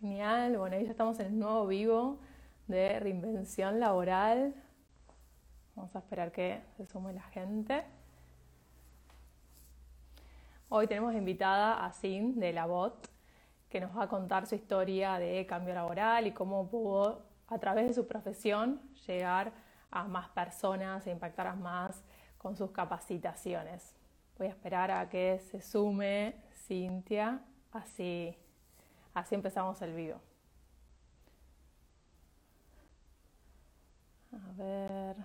Genial, bueno, ahí ya estamos en el nuevo vivo de reinvención laboral. Vamos a esperar que se sume la gente. Hoy tenemos invitada a Sin de la BOT, que nos va a contar su historia de cambio laboral y cómo pudo, a través de su profesión, llegar a más personas e impactar más con sus capacitaciones. Voy a esperar a que se sume Cintia, así, así empezamos el video. A ver.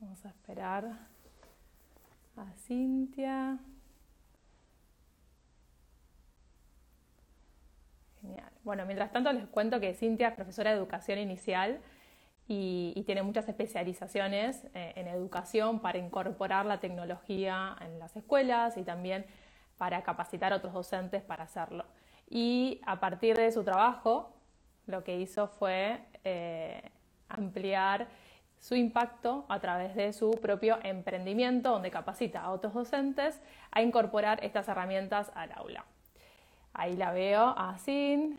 Vamos a esperar a Cintia. Genial. Bueno, mientras tanto les cuento que Cintia es profesora de educación inicial y, tiene muchas especializaciones eh, en educación para incorporar la tecnología en las escuelas y también para capacitar a otros docentes para hacerlo. Y a partir de su trabajo, lo que hizo fue eh, ampliar su impacto a través de su propio emprendimiento, donde capacita a otros docentes a incorporar estas herramientas al aula. Ahí la veo así.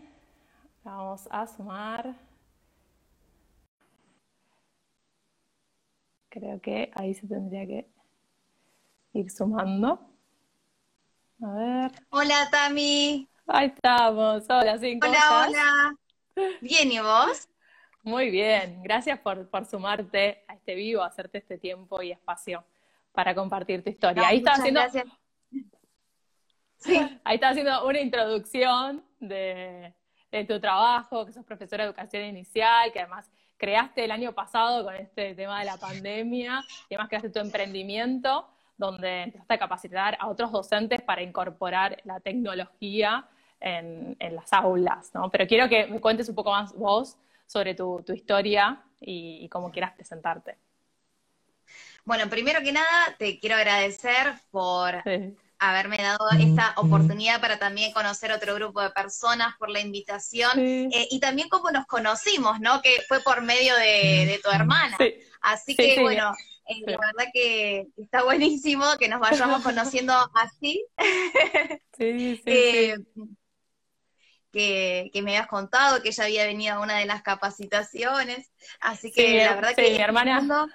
Vamos a sumar. Creo que ahí se tendría que ir sumando. A ver. Hola, Tami. Ahí estamos. Hola, Sin, Hola, hola. Bien, ¿y vos? Muy bien, gracias por, sumarte a este vivo, hacerte este tiempo y espacio para compartir tu historia. ahí está haciendo. Ahí está haciendo una introducción de, tu trabajo, que sos profesora de educación inicial, que además creaste el año pasado con este tema de la pandemia, y además creaste tu emprendimiento, donde empezaste a capacitar a otros docentes para incorporar la tecnología en, las aulas, ¿no? Pero quiero que me cuentes un poco más vos sobre tu, historia y, cómo quieras presentarte. Bueno, primero que nada, te quiero agradecer por haberme dado esta oportunidad para también conocer otro grupo de personas, por la invitación eh, y también cómo nos conocimos, ¿no? Que fue por medio de, tu hermana. Así que, bueno, eh, la verdad que está buenísimo que nos vayamos conociendo así. Sí, sí, eh, que, me habías contado, que ella había venido a una de las capacitaciones. Así que la verdad que mi hermana.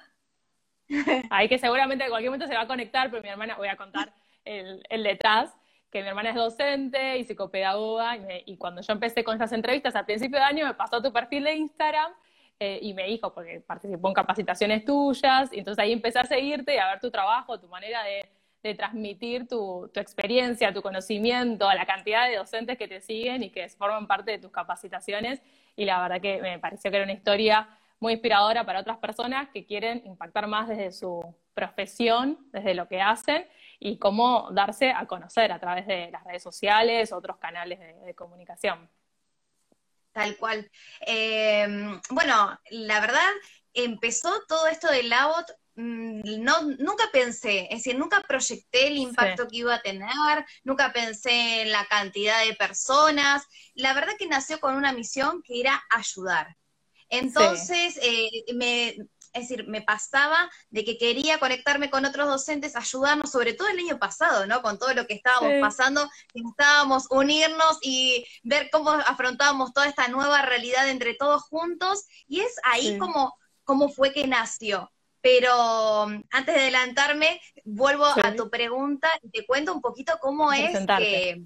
Ahí que seguramente en cualquier momento se va a conectar, pero mi hermana, voy a contar el, detrás, que mi hermana es docente y psicopedagoga, y, cuando yo empecé con estas entrevistas al principio de año, me pasó tu perfil de Instagram eh, y me dijo, porque participó en capacitaciones tuyas, y entonces ahí empecé a seguirte y a ver tu trabajo, tu manera de, de transmitir tu, experiencia, tu conocimiento, a la cantidad de docentes que te siguen y que forman parte de tus capacitaciones. Y la verdad que me pareció que era una historia muy inspiradora para otras personas que quieren impactar más desde su profesión, desde lo que hacen y cómo darse a conocer a través de las redes sociales, otros canales de, comunicación. Tal cual. Eh, bueno, la verdad, empezó todo esto del Labot Mm, no, nunca pensé, es decir, nunca proyecté el impacto que iba a tener, nunca pensé en la cantidad de personas. La verdad que nació con una misión que era ayudar. Entonces, eh, me, es decir, me pasaba de que quería conectarme con otros docentes, ayudarnos, sobre todo el año pasado, ¿no? Con todo lo que estábamos pasando, necesitábamos unirnos y ver cómo afrontábamos toda esta nueva realidad entre todos juntos, y es ahí como, como fue que nació. Pero mm, antes de adelantarme, vuelvo a tu pregunta y te cuento un poquito cómo es que...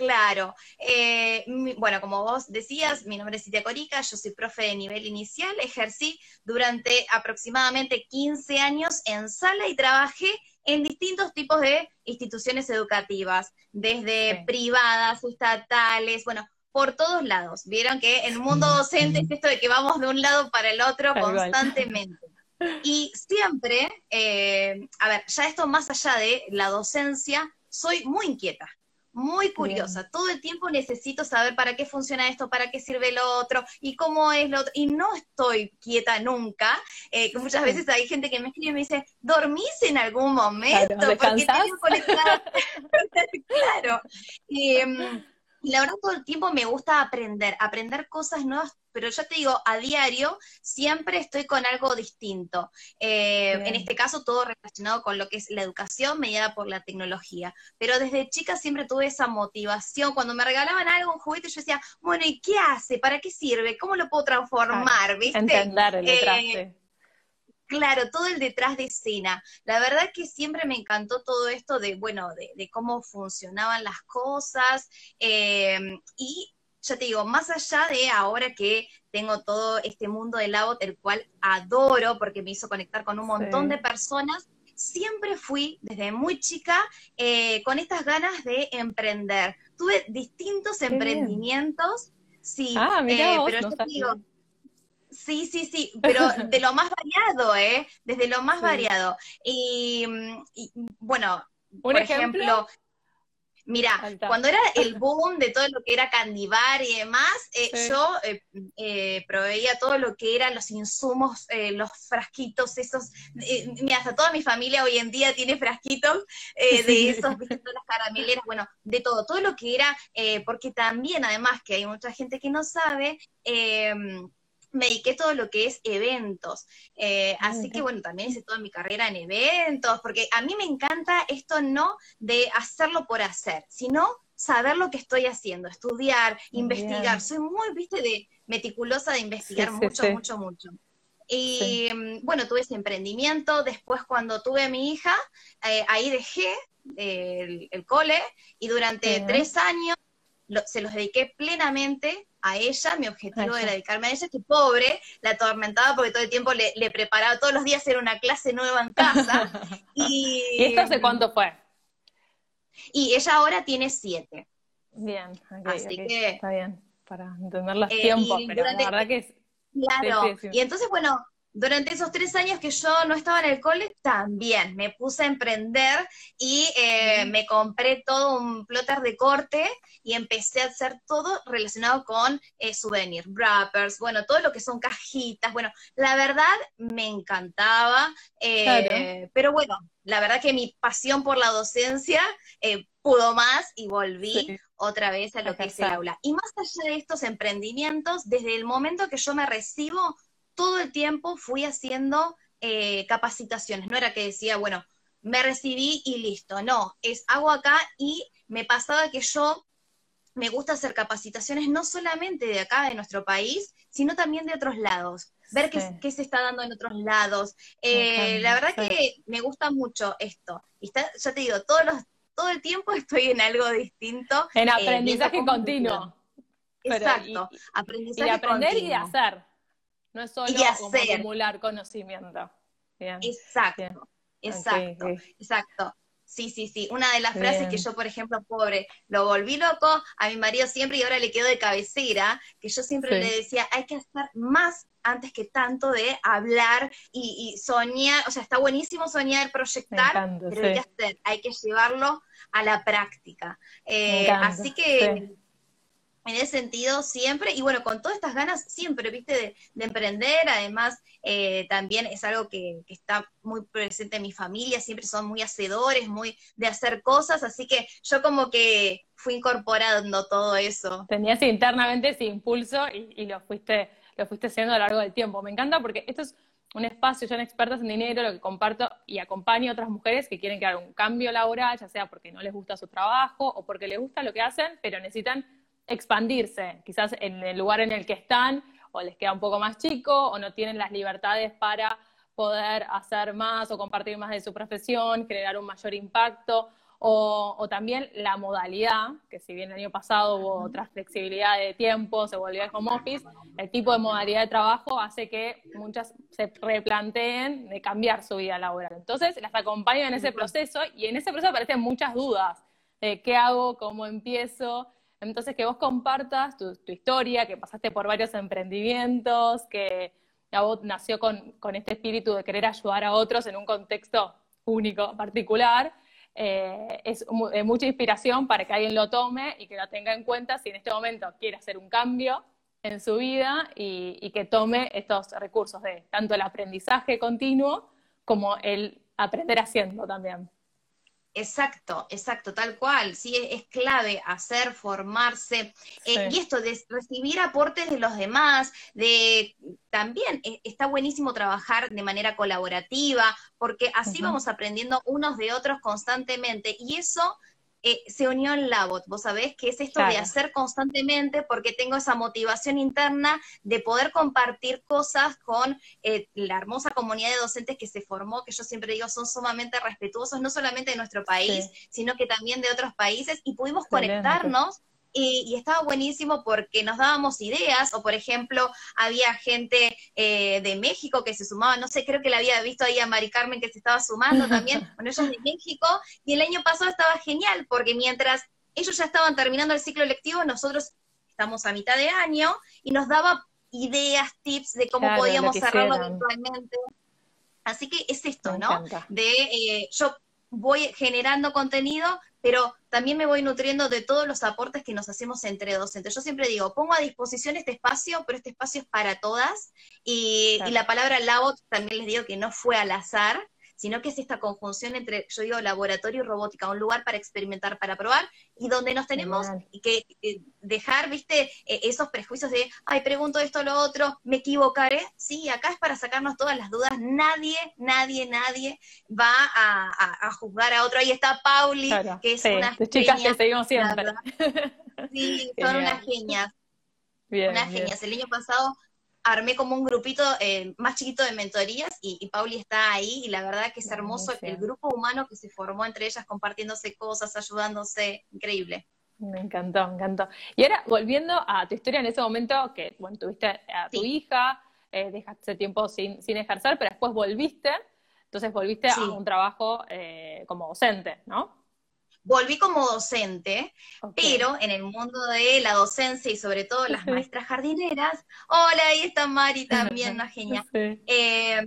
Claro. Eh, bueno, como vos decías, mi nombre es Citia Corica, yo soy profe de nivel inicial, ejercí durante aproximadamente 15 años en sala y trabajé en distintos tipos de instituciones educativas, desde privadas, estatales, bueno, por todos lados. Vieron que en el mundo docente es esto de que vamos de un lado para el otro constantemente. Y siempre, eh, a ver, ya esto más allá de la docencia, soy muy inquieta, muy curiosa. Todo el tiempo necesito saber para qué funciona esto, para qué sirve lo otro y cómo es lo otro. Y no estoy quieta nunca. Eh, muchas veces hay gente que me escribe y me dice, ¿dormís en algún momento? Claro, Porque claro. Y, em, Y la verdad todo el tiempo me gusta aprender, aprender cosas nuevas, pero ya te digo, a diario siempre estoy con algo distinto. Eh, en este caso todo relacionado con lo que es la educación mediada por la tecnología. Pero desde chica siempre tuve esa motivación. Cuando me regalaban algo, un juguete, yo decía, bueno, ¿y qué hace? ¿Para qué sirve? ¿Cómo lo puedo transformar? ¿Viste? Entender el detrás, eh, Claro, todo el detrás de escena. La verdad que siempre me encantó todo esto de, bueno, de, cómo funcionaban las cosas. Em, y ya te digo, más allá de ahora que tengo todo este mundo del Labot, el cual adoro porque me hizo conectar con un montón de personas, siempre fui desde muy chica eh, con estas ganas de emprender. Tuve distintos emprendimientos. Sí, ah, mira eh, pero yo te digo, Sí, sí, sí, pero de lo más variado, ¿eh? Desde lo más variado. Y, bueno, por ejemplo, mira, cuando era el boom de todo lo que era Candibar y demás, eh, yo eh, eh, proveía todo lo que eran los insumos, los frasquitos, esos, mira, hasta toda mi familia hoy en día tiene frasquitos de esos, todas las carameleras, bueno, de todo, todo lo que era, porque también, además, que hay mucha gente que no sabe, me dediqué todo lo que es eventos. Eh, así que bueno, también hice toda mi carrera en eventos, porque a mí me encanta esto no de hacerlo por hacer, sino saber lo que estoy haciendo, estudiar, investigar. Soy muy, viste, de meticulosa de investigar mucho, mucho, mucho. Y bueno, tuve ese emprendimiento. Después, cuando tuve a mi hija, eh, ahí dejé el, cole y durante tres años se los dediqué plenamente a ella, mi objetivo era dedicarme a ella, que pobre, la atormentaba porque todo el tiempo le, preparaba, todos los días era una clase nueva en casa. y, esto hace cuánto fue? Y ella ahora tiene siete. Bien, así que está bien, para entender los eh, tiempos, pero la verdad que es... Claro, y entonces, bueno, durante esos tres años que yo no estaba en el cole, también me puse a emprender y eh, me compré todo un plotter de corte y empecé a hacer todo relacionado con eh, souvenirs, wrappers, bueno, todo lo que son cajitas. Bueno, la verdad me encantaba, eh, pero bueno, la verdad que mi pasión por la docencia eh, pudo más y volví otra vez a lo que es el aula. Y más allá de estos emprendimientos, desde el momento que yo me recibo, todo el tiempo fui haciendo eh, capacitaciones. No era que decía, bueno, me recibí y listo. No, es hago acá y me pasaba que yo me gusta hacer capacitaciones no solamente de acá, de nuestro país, sino también de otros lados. Ver qué, se está dando en otros lados. Eh, la verdad que me gusta mucho esto. Y está, ya te digo, todos los, todo el tiempo estoy en algo distinto. En eh, aprendizaje continuo. Exacto. aprendizaje y aprender y hacer. No es solo acumular conocimiento. Exacto, exacto, exacto. Sí, sí, sí. Una de las frases que yo, por ejemplo, pobre, lo volví loco a mi marido siempre y ahora le quedo de cabecera, que yo siempre le decía, hay que hacer más antes que tanto de hablar y, soñar, o sea, está buenísimo soñar, proyectar, pero hay que hacer, hay que llevarlo a la práctica. Eh, así que en ese sentido siempre, y bueno, con todas estas ganas siempre, viste, de, emprender, además eh, también es algo que, está muy presente en mi familia, siempre son muy hacedores, muy de hacer cosas, así que yo como que fui incorporando todo eso. Tenías internamente ese impulso y, lo fuiste lo fuiste haciendo a lo largo del tiempo. Me encanta porque esto es un espacio, yo en Expertas en Dinero, lo que comparto y acompaño a otras mujeres que quieren crear un cambio laboral, ya sea porque no les gusta su trabajo o porque les gusta lo que hacen, pero necesitan expandirse, quizás en el lugar en el que están, o les queda un poco más chico, o no tienen las libertades para poder hacer más o compartir más de su profesión, generar un mayor impacto, o, también la modalidad, que si bien el año pasado hubo otra flexibilidad de tiempo, se volvió el home office, el tipo de modalidad de trabajo hace que muchas se replanteen de cambiar su vida laboral. Entonces, las acompaño en ese proceso y en ese proceso aparecen muchas dudas de qué hago, cómo empiezo, entonces, que vos compartas tu, historia, que pasaste por varios emprendimientos, que a vos nació con, este espíritu de querer ayudar a otros en un contexto único, particular, eh, es de mucha inspiración para que alguien lo tome y que lo tenga en cuenta si en este momento quiere hacer un cambio en su vida y, y que tome estos recursos de tanto el aprendizaje continuo como el aprender haciendo también. Exacto, exacto, tal cual. Sí, es, clave hacer, formarse. Eh, y esto de recibir aportes de los demás, de también eh, está buenísimo trabajar de manera colaborativa, porque así vamos aprendiendo unos de otros constantemente. Y eso eh, se unió en Labot, vos sabés que es esto de hacer constantemente porque tengo esa motivación interna de poder compartir cosas con eh, la hermosa comunidad de docentes que se formó, que yo siempre digo son sumamente respetuosos, no solamente de nuestro país, sino que también de otros países, y pudimos conectarnos y, estaba buenísimo porque nos dábamos ideas, o por ejemplo, había gente eh, de México que se sumaba, no sé, creo que la había visto ahí a Mari Carmen que se estaba sumando también, con ellos de México, y el año pasado estaba genial, porque mientras ellos ya estaban terminando el ciclo lectivo, nosotros estamos a mitad de año, y nos daba ideas, tips de cómo podíamos cerrarlo virtualmente. Así que es esto, ¿no? De eh, yo voy generando contenido, pero también me voy nutriendo de todos los aportes que nos hacemos entre docentes. Yo siempre digo, pongo a disposición este espacio, pero este espacio es para todas, y, y la palabra labot también les digo que no fue al azar, sino que es esta conjunción entre, yo digo, laboratorio y robótica, un lugar para experimentar, para probar, y donde nos tenemos que eh, dejar, viste, e, esos prejuicios de, ay, pregunto esto, lo otro, me equivocaré. Sí, acá es para sacarnos todas las dudas. Nadie, nadie, nadie va a, juzgar a otro. Ahí está Pauli, que es una chicas que seguimos siempre. Sí, son unas genias. Bien, unas genias. El año pasado armé como un grupito eh, más chiquito de mentorías y, Pauli está ahí y la verdad que es hermoso el grupo humano que se formó entre ellas compartiéndose cosas, ayudándose, increíble. Me encantó, me encantó. Y ahora, volviendo a tu historia en ese momento, que, bueno, tuviste a tu hija, eh, dejaste tiempo sin, sin ejercer, pero después volviste, entonces volviste a un trabajo eh, como docente, ¿no? Volví como docente, pero en el mundo de la docencia y sobre todo las maestras jardineras, hola, ahí está Mari también, una genia. Eh,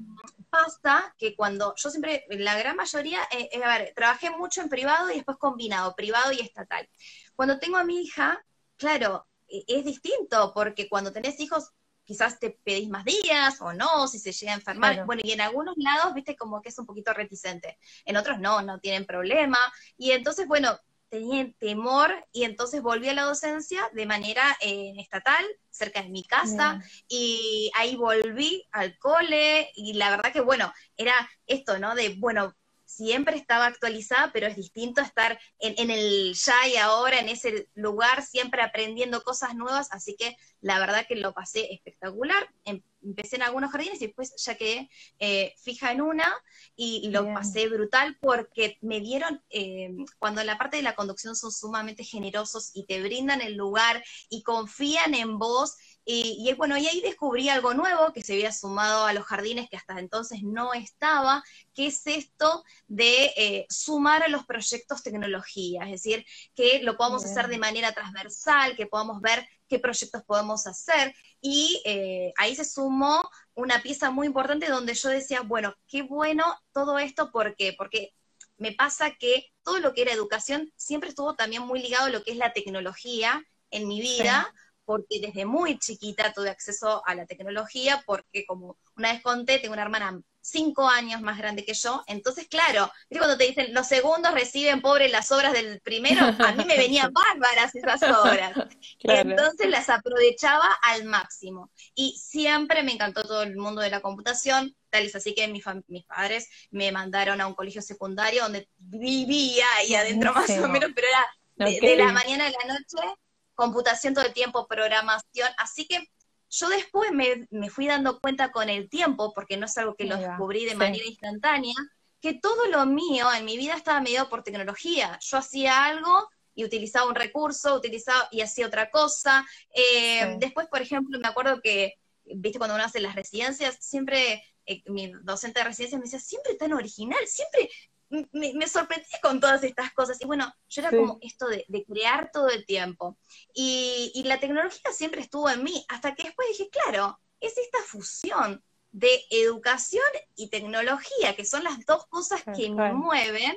pasa que cuando yo siempre, la gran mayoría, eh, eh, a ver, trabajé mucho en privado y después combinado, privado y estatal. Cuando tengo a mi hija, claro, e, es distinto, porque cuando tenés hijos quizás te pedís más días o no, si se llega a enfermar. Bueno, y en algunos lados, viste, como que es un poquito reticente. En otros no, no tienen problema. Y entonces, bueno, tenía temor y entonces volví a la docencia de manera eh, estatal, cerca de mi casa, y ahí volví al cole y la verdad que, bueno, era esto, ¿no? De, bueno, siempre estaba actualizada, pero es distinto estar en, el ya y ahora, en ese lugar, siempre aprendiendo cosas nuevas, así que la verdad que lo pasé espectacular. Em, empecé en algunos jardines y después ya quedé eh, fija en una y, lo pasé brutal porque me dieron, eh, cuando en la parte de la conducción son sumamente generosos y te brindan el lugar y confían en vos y, bueno, y ahí descubrí algo nuevo que se había sumado a los jardines que hasta entonces no estaba, que es esto de eh, sumar a los proyectos tecnología, es decir, que lo podamos hacer de manera transversal, que podamos ver qué proyectos podemos hacer. Y eh, ahí se sumó una pieza muy importante donde yo decía, bueno, qué bueno todo esto, ¿por qué? Porque me pasa que todo lo que era educación siempre estuvo también muy ligado a lo que es la tecnología en mi vida porque desde muy chiquita tuve acceso a la tecnología, porque como una vez conté, tengo una hermana cinco años más grande que yo, entonces claro, cuando te dicen los segundos reciben pobre las obras del primero, a mí me venían bárbaras esas obras. Entonces las aprovechaba al máximo. Y siempre me encantó todo el mundo de la computación, tal es así que mis, mis padres me mandaron a un colegio secundario donde vivía ahí adentro más o menos, pero era de la mañana a la noche computación todo el tiempo, programación, así que yo después me, fui dando cuenta con el tiempo, porque no es algo que lo descubrí de manera instantánea, que todo lo mío en mi vida estaba mediado por tecnología. Yo hacía algo y utilizaba un recurso, utilizaba y hacía otra cosa. Eh, después, por ejemplo, me acuerdo que, viste, cuando uno hace las residencias, siempre eh, mi docente de residencias me decía, siempre tan original, siempre me, sorprendí con todas estas cosas. Y bueno, yo era como esto de, crear todo el tiempo. Y, la tecnología siempre estuvo en mí, hasta que después dije, claro, es esta fusión de educación y tecnología, que son las dos cosas que me mueven.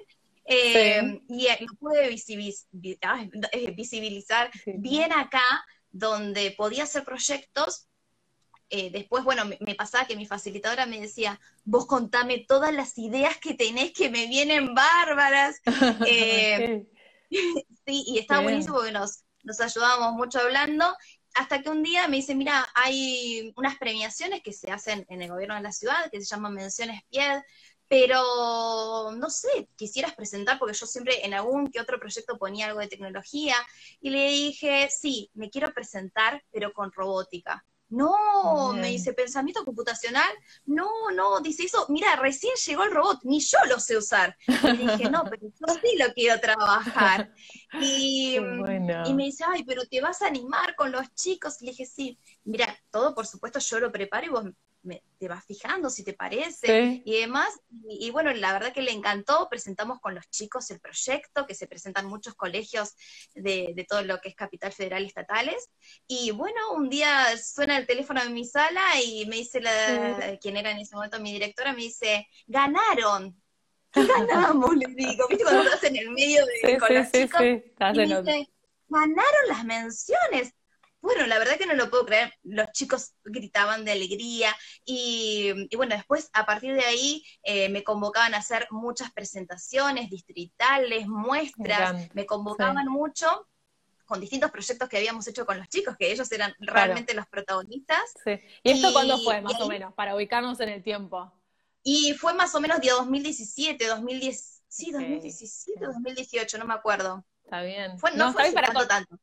Eh, y lo pude visibilizar, visibilizar bien acá, donde podía hacer proyectos eh, después, bueno, me, pasaba que mi facilitadora me decía, vos contame todas las ideas que tenés que me vienen bárbaras. Eh, sí, y estaba buenísimo porque nos, nos ayudábamos mucho hablando, hasta que un día me dice, mira, hay unas premiaciones que se hacen en el gobierno de la ciudad, que se llaman Menciones Pied, pero no sé, quisieras presentar, porque yo siempre en algún que otro proyecto ponía algo de tecnología, y le dije, sí, me quiero presentar, pero con robótica. No, me dice, pensamiento computacional. No, no, dice eso, mira, recién llegó el robot, ni yo lo sé usar. Y dije, no, pero yo sí lo quiero trabajar. Y, y, me dice, ay, pero te vas a animar con los chicos. Y le dije, sí, mira, todo por supuesto yo lo preparo y vos te vas fijando si te parece y demás. Y, bueno, la verdad que le encantó, presentamos con los chicos el proyecto, que se presentan muchos colegios de, todo lo que es Capital Federal y estatales. Y bueno, un día suena el teléfono en mi sala y me dice la, quien era en ese momento mi directora, me dice, ganaron. ¿Qué ganamos? Le digo, ¿viste cuando estás en el medio de con los chicos? Y dice, ganaron las menciones bueno, la verdad que no lo puedo creer, los chicos gritaban de alegría y, bueno, después a partir de ahí eh, me convocaban a hacer muchas presentaciones distritales, muestras, me convocaban mucho con distintos proyectos que habíamos hecho con los chicos, que ellos eran realmente los protagonistas. ¿Y esto cuándo fue, más o menos, para ubicarnos en el tiempo? Y fue más o menos de 2017, 2010, sí, 2017, 2018, no me acuerdo. Está bien. no, fue para tanto.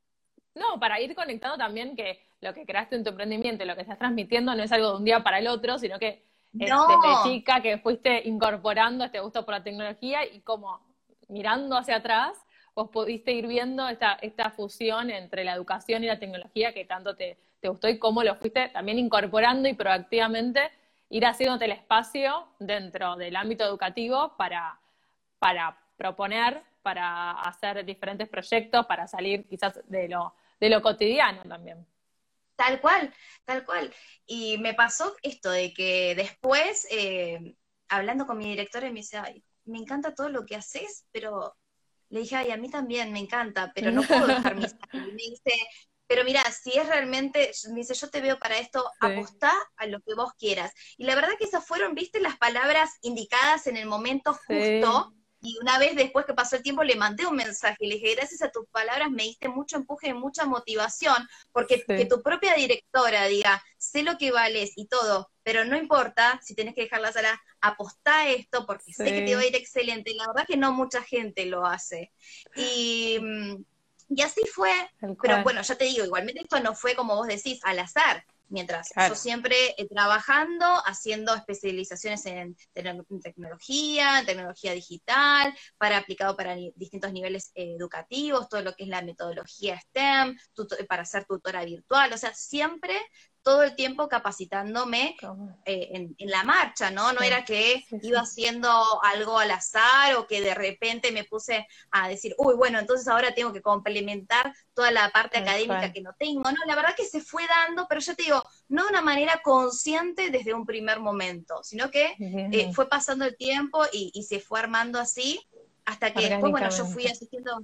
No, para ir conectando también que lo que creaste en tu emprendimiento, lo que estás transmitiendo no es algo de un día para el otro, sino que desde chica que fuiste incorporando este gusto por la tecnología y como mirando hacia atrás, vos pudiste ir viendo esta, esta fusión entre la educación y la tecnología que tanto te, te gustó y cómo lo fuiste también incorporando y proactivamente ir haciéndote el espacio dentro del ámbito educativo para, para proponer, para hacer diferentes proyectos, para salir quizás de lo de lo cotidiano también. Tal cual, tal cual. Y me pasó esto de que después, eh, hablando con mi directora, me dice, ay, me encanta todo lo que haces, pero le dije, ay, a mí también me encanta, pero no puedo dejar mi me dice, pero mira, si es realmente, me dice, yo te veo para esto, apostá a lo que vos quieras. Y la verdad que esas fueron, viste, las palabras indicadas en el momento justo. Y una vez después que pasó el tiempo le mandé un mensaje, le dije, gracias a tus palabras me diste mucho empuje y mucha motivación, porque que tu propia directora diga, sé lo que vales y todo, pero no importa si tenés que dejar la sala, apostá a esto porque sé que te va a ir excelente. La verdad que no mucha gente lo hace. Y, y así fue, pero bueno, ya te digo, igualmente esto no fue como vos decís, al azar Mientras yo siempre eh, trabajando, haciendo especializaciones en, tecnología, en tecnología digital, para aplicado para distintos niveles eh, educativos, todo lo que es la metodología STEM, para ser tutora virtual, o sea, siempre todo el tiempo capacitándome eh, en, la marcha, ¿no? No era que iba haciendo algo al azar o que de repente me puse a decir, uy, bueno, entonces ahora tengo que complementar toda la parte académica que no tengo. No, la verdad que se fue dando, pero yo te digo, no de una manera consciente desde un primer momento, sino que eh, fue pasando el tiempo y, y se fue armando así hasta que después, bueno, yo fui asistiendo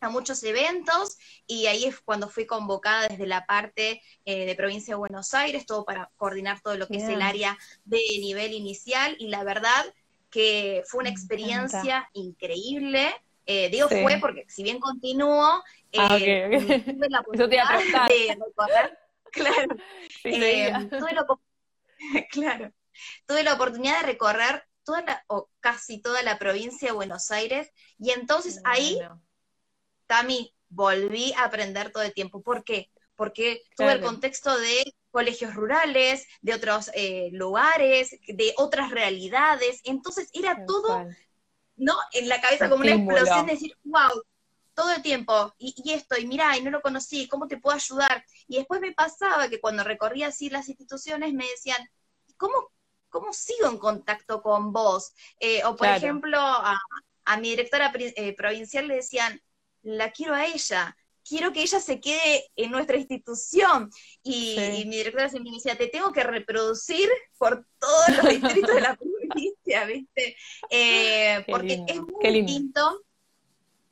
a muchos eventos y ahí es cuando fui convocada desde la parte eh, de provincia de Buenos Aires, todo para coordinar todo lo que es el área de nivel inicial y la verdad que fue una experiencia increíble. Eh, digo fue porque si bien continúo, ah, eh, tuve la oportunidad de recorrer, claro, tuve, la, claro, tuve la oportunidad de recorrer toda la, o casi toda la provincia de Buenos Aires y entonces ahí Tami, volví a aprender todo el tiempo. ¿Por qué? Porque tuve el contexto de colegios rurales, de otros eh, lugares, de otras realidades. Entonces era todo, ¿no? En la cabeza como una explosión de decir, wow, todo el tiempo, y, esto, y mira, y no lo conocí, ¿cómo te puedo ayudar? Y después me pasaba que cuando recorría así las instituciones me decían, ¿cómo, cómo sigo en contacto con vos? Eh, o por ejemplo, a, mi directora eh, provincial le decían, la quiero a ella, quiero que ella se quede en nuestra institución. Y, mi directora siempre me decía, te tengo que reproducir por todos los distritos de la provincia, ¿viste? Eh, porque es muy distinto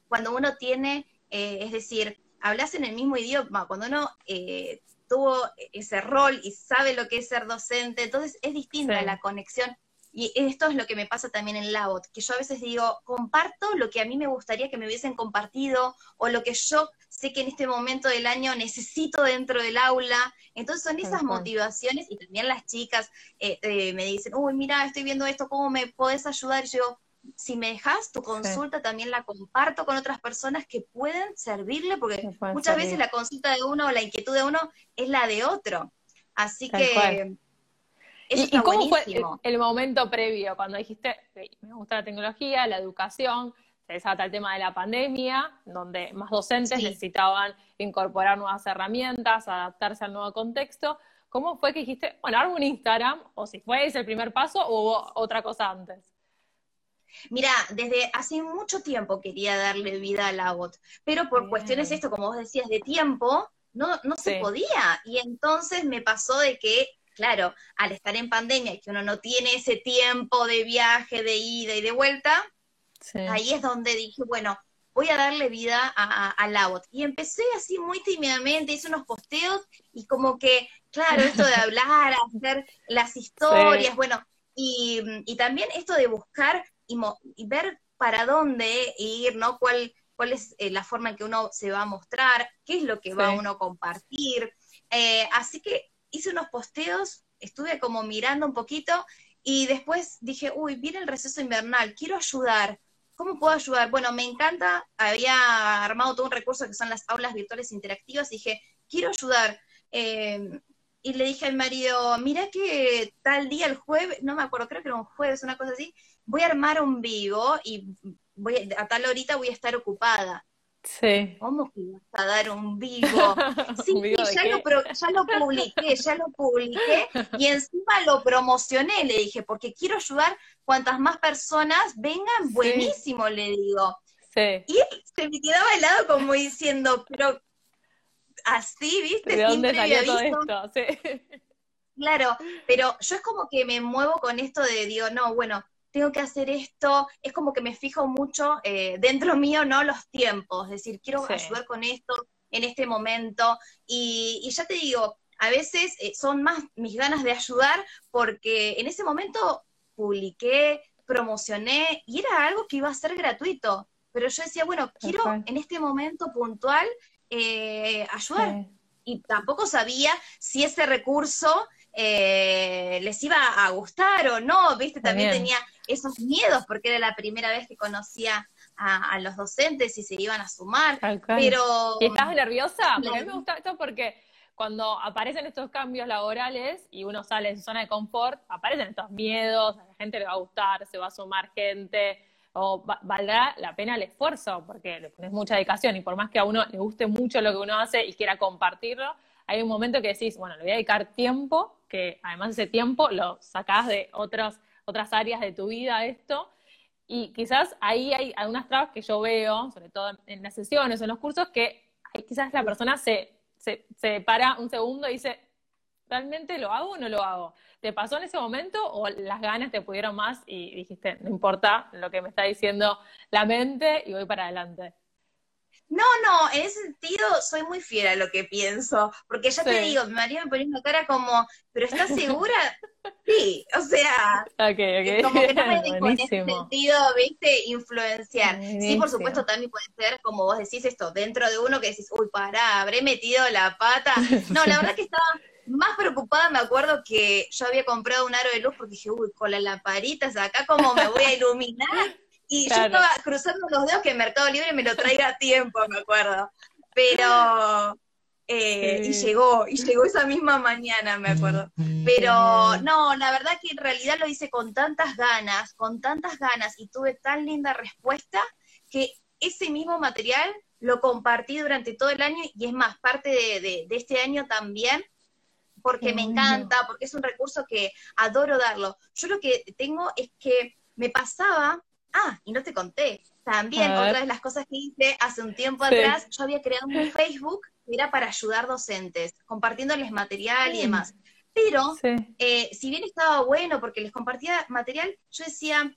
cuando uno tiene, eh, es decir, hablas en el mismo idioma, cuando uno eh, tuvo ese rol y sabe lo que es ser docente, entonces es distinta la conexión. Y esto es lo que me pasa también en Labot, que yo a veces digo, comparto lo que a mí me gustaría que me hubiesen compartido o lo que yo sé que en este momento del año necesito dentro del aula. Entonces son esas motivaciones y también las chicas eh, eh, me dicen, uy, mira, estoy viendo esto, ¿cómo me podés ayudar? Y yo, si me dejas tu consulta, también la comparto con otras personas que pueden servirle, porque muchas veces la consulta de uno o la inquietud de uno es la de otro. Así que... ¿Y, cómo fue el, momento previo cuando dijiste, me gusta la tecnología, la educación, se desata el tema de la pandemia, donde más docentes necesitaban incorporar nuevas herramientas, adaptarse al nuevo contexto? ¿Cómo fue que dijiste, bueno, hago un Instagram, o si fue ese el primer paso, o hubo otra cosa antes? Mira, desde hace mucho tiempo quería darle vida a la bot, pero por cuestiones esto, como vos decías, de tiempo, no, no se podía. Y entonces me pasó de que, claro, al estar en pandemia y que uno no tiene ese tiempo de viaje, de ida y de vuelta, ahí es donde dije, bueno, voy a darle vida a, a, la bot. Y empecé así muy tímidamente, hice unos posteos y como que, claro, esto de hablar, hacer las historias, bueno, y, y, también esto de buscar y, ver para dónde ir, ¿no? ¿Cuál, cuál es eh, la forma en que uno se va a mostrar, qué es lo que va uno a compartir. Eh, así que hice unos posteos, estuve como mirando un poquito y después dije, uy, viene el receso invernal, quiero ayudar. ¿Cómo puedo ayudar? Bueno, me encanta, había armado todo un recurso que son las aulas virtuales interactivas, dije, quiero ayudar. Eh, y le dije al marido, mira que tal día, el jueves, no me acuerdo, creo que era un jueves, una cosa así, voy a armar un vivo y voy a, tal horita voy a estar ocupada. Sí. ¿Cómo que vas a dar un vivo? Sí, ya, lo, ya lo publiqué, ya lo publiqué y encima lo promocioné, le dije, porque quiero ayudar cuantas más personas vengan, buenísimo, le digo. Sí. Y él se me quedaba helado como diciendo, pero así, ¿viste? ¿De dónde salió todo esto? Sí. Claro, pero yo es como que me muevo con esto de, digo, no, bueno, tengo que hacer esto, es como que me fijo mucho eh, dentro mío, ¿no? Los tiempos, es decir, quiero ayudar con esto en este momento. Y, ya te digo, a veces eh, son más mis ganas de ayudar porque en ese momento publiqué, promocioné y era algo que iba a ser gratuito. Pero yo decía, bueno, quiero en este momento puntual eh, ayudar. Y tampoco sabía si ese recurso eh, les iba a gustar o no, ¿viste? También, tenía esos miedos porque era la primera vez que conocía a, los docentes y se iban a sumar. Pero... ¿Y estás nerviosa? Porque a mí me gusta esto porque cuando aparecen estos cambios laborales y uno sale de su zona de confort, aparecen estos miedos, a la gente le va a gustar, se va a sumar gente, o valdrá la pena el esfuerzo, porque le pones mucha dedicación y por más que a uno le guste mucho lo que uno hace y quiera compartirlo, hay un momento que decís, bueno, le voy a dedicar tiempo, que además ese tiempo lo sacás de otras, otras áreas de tu vida esto, y quizás ahí hay algunas trabas que yo veo, sobre todo en las sesiones, en los cursos, que quizás la persona se, se, se para un segundo y dice, ¿realmente lo hago o no lo hago? ¿Te pasó en ese momento o las ganas te pudieron más y dijiste, no importa lo que me está diciendo la mente y voy para adelante? No, no, en ese sentido soy muy fiel a lo que pienso, porque ya te digo, mi marido me ponía una cara como, ¿pero estás segura? sí, o sea, okay, como que no me dejo en ese sentido, viste, influenciar. Sí, por supuesto, también puede ser, como vos decís esto, dentro de uno que decís, uy, pará, habré metido la pata. No, la verdad que estaba más preocupada, me acuerdo que yo había comprado un aro de luz porque dije, uy, con las lamparitas acá, ¿cómo me voy a iluminar? Y yo estaba cruzando los dedos que Mercado Libre me lo traiga a tiempo, me acuerdo. Pero, eh, y llegó, y llegó esa misma mañana, me acuerdo. Pero no, la verdad que en realidad lo hice con tantas ganas, con tantas ganas, y tuve tan linda respuesta que ese mismo material lo compartí durante todo el año y es más, parte de, este año también, porque me encanta, porque es un recurso que adoro darlo. Yo lo que tengo es que me pasaba Ah, y no te conté. También, otra de las cosas que hice hace un tiempo atrás, yo había creado un Facebook que era para ayudar docentes, compartiéndoles material y demás. Pero, eh, si bien estaba bueno porque les compartía material, yo decía,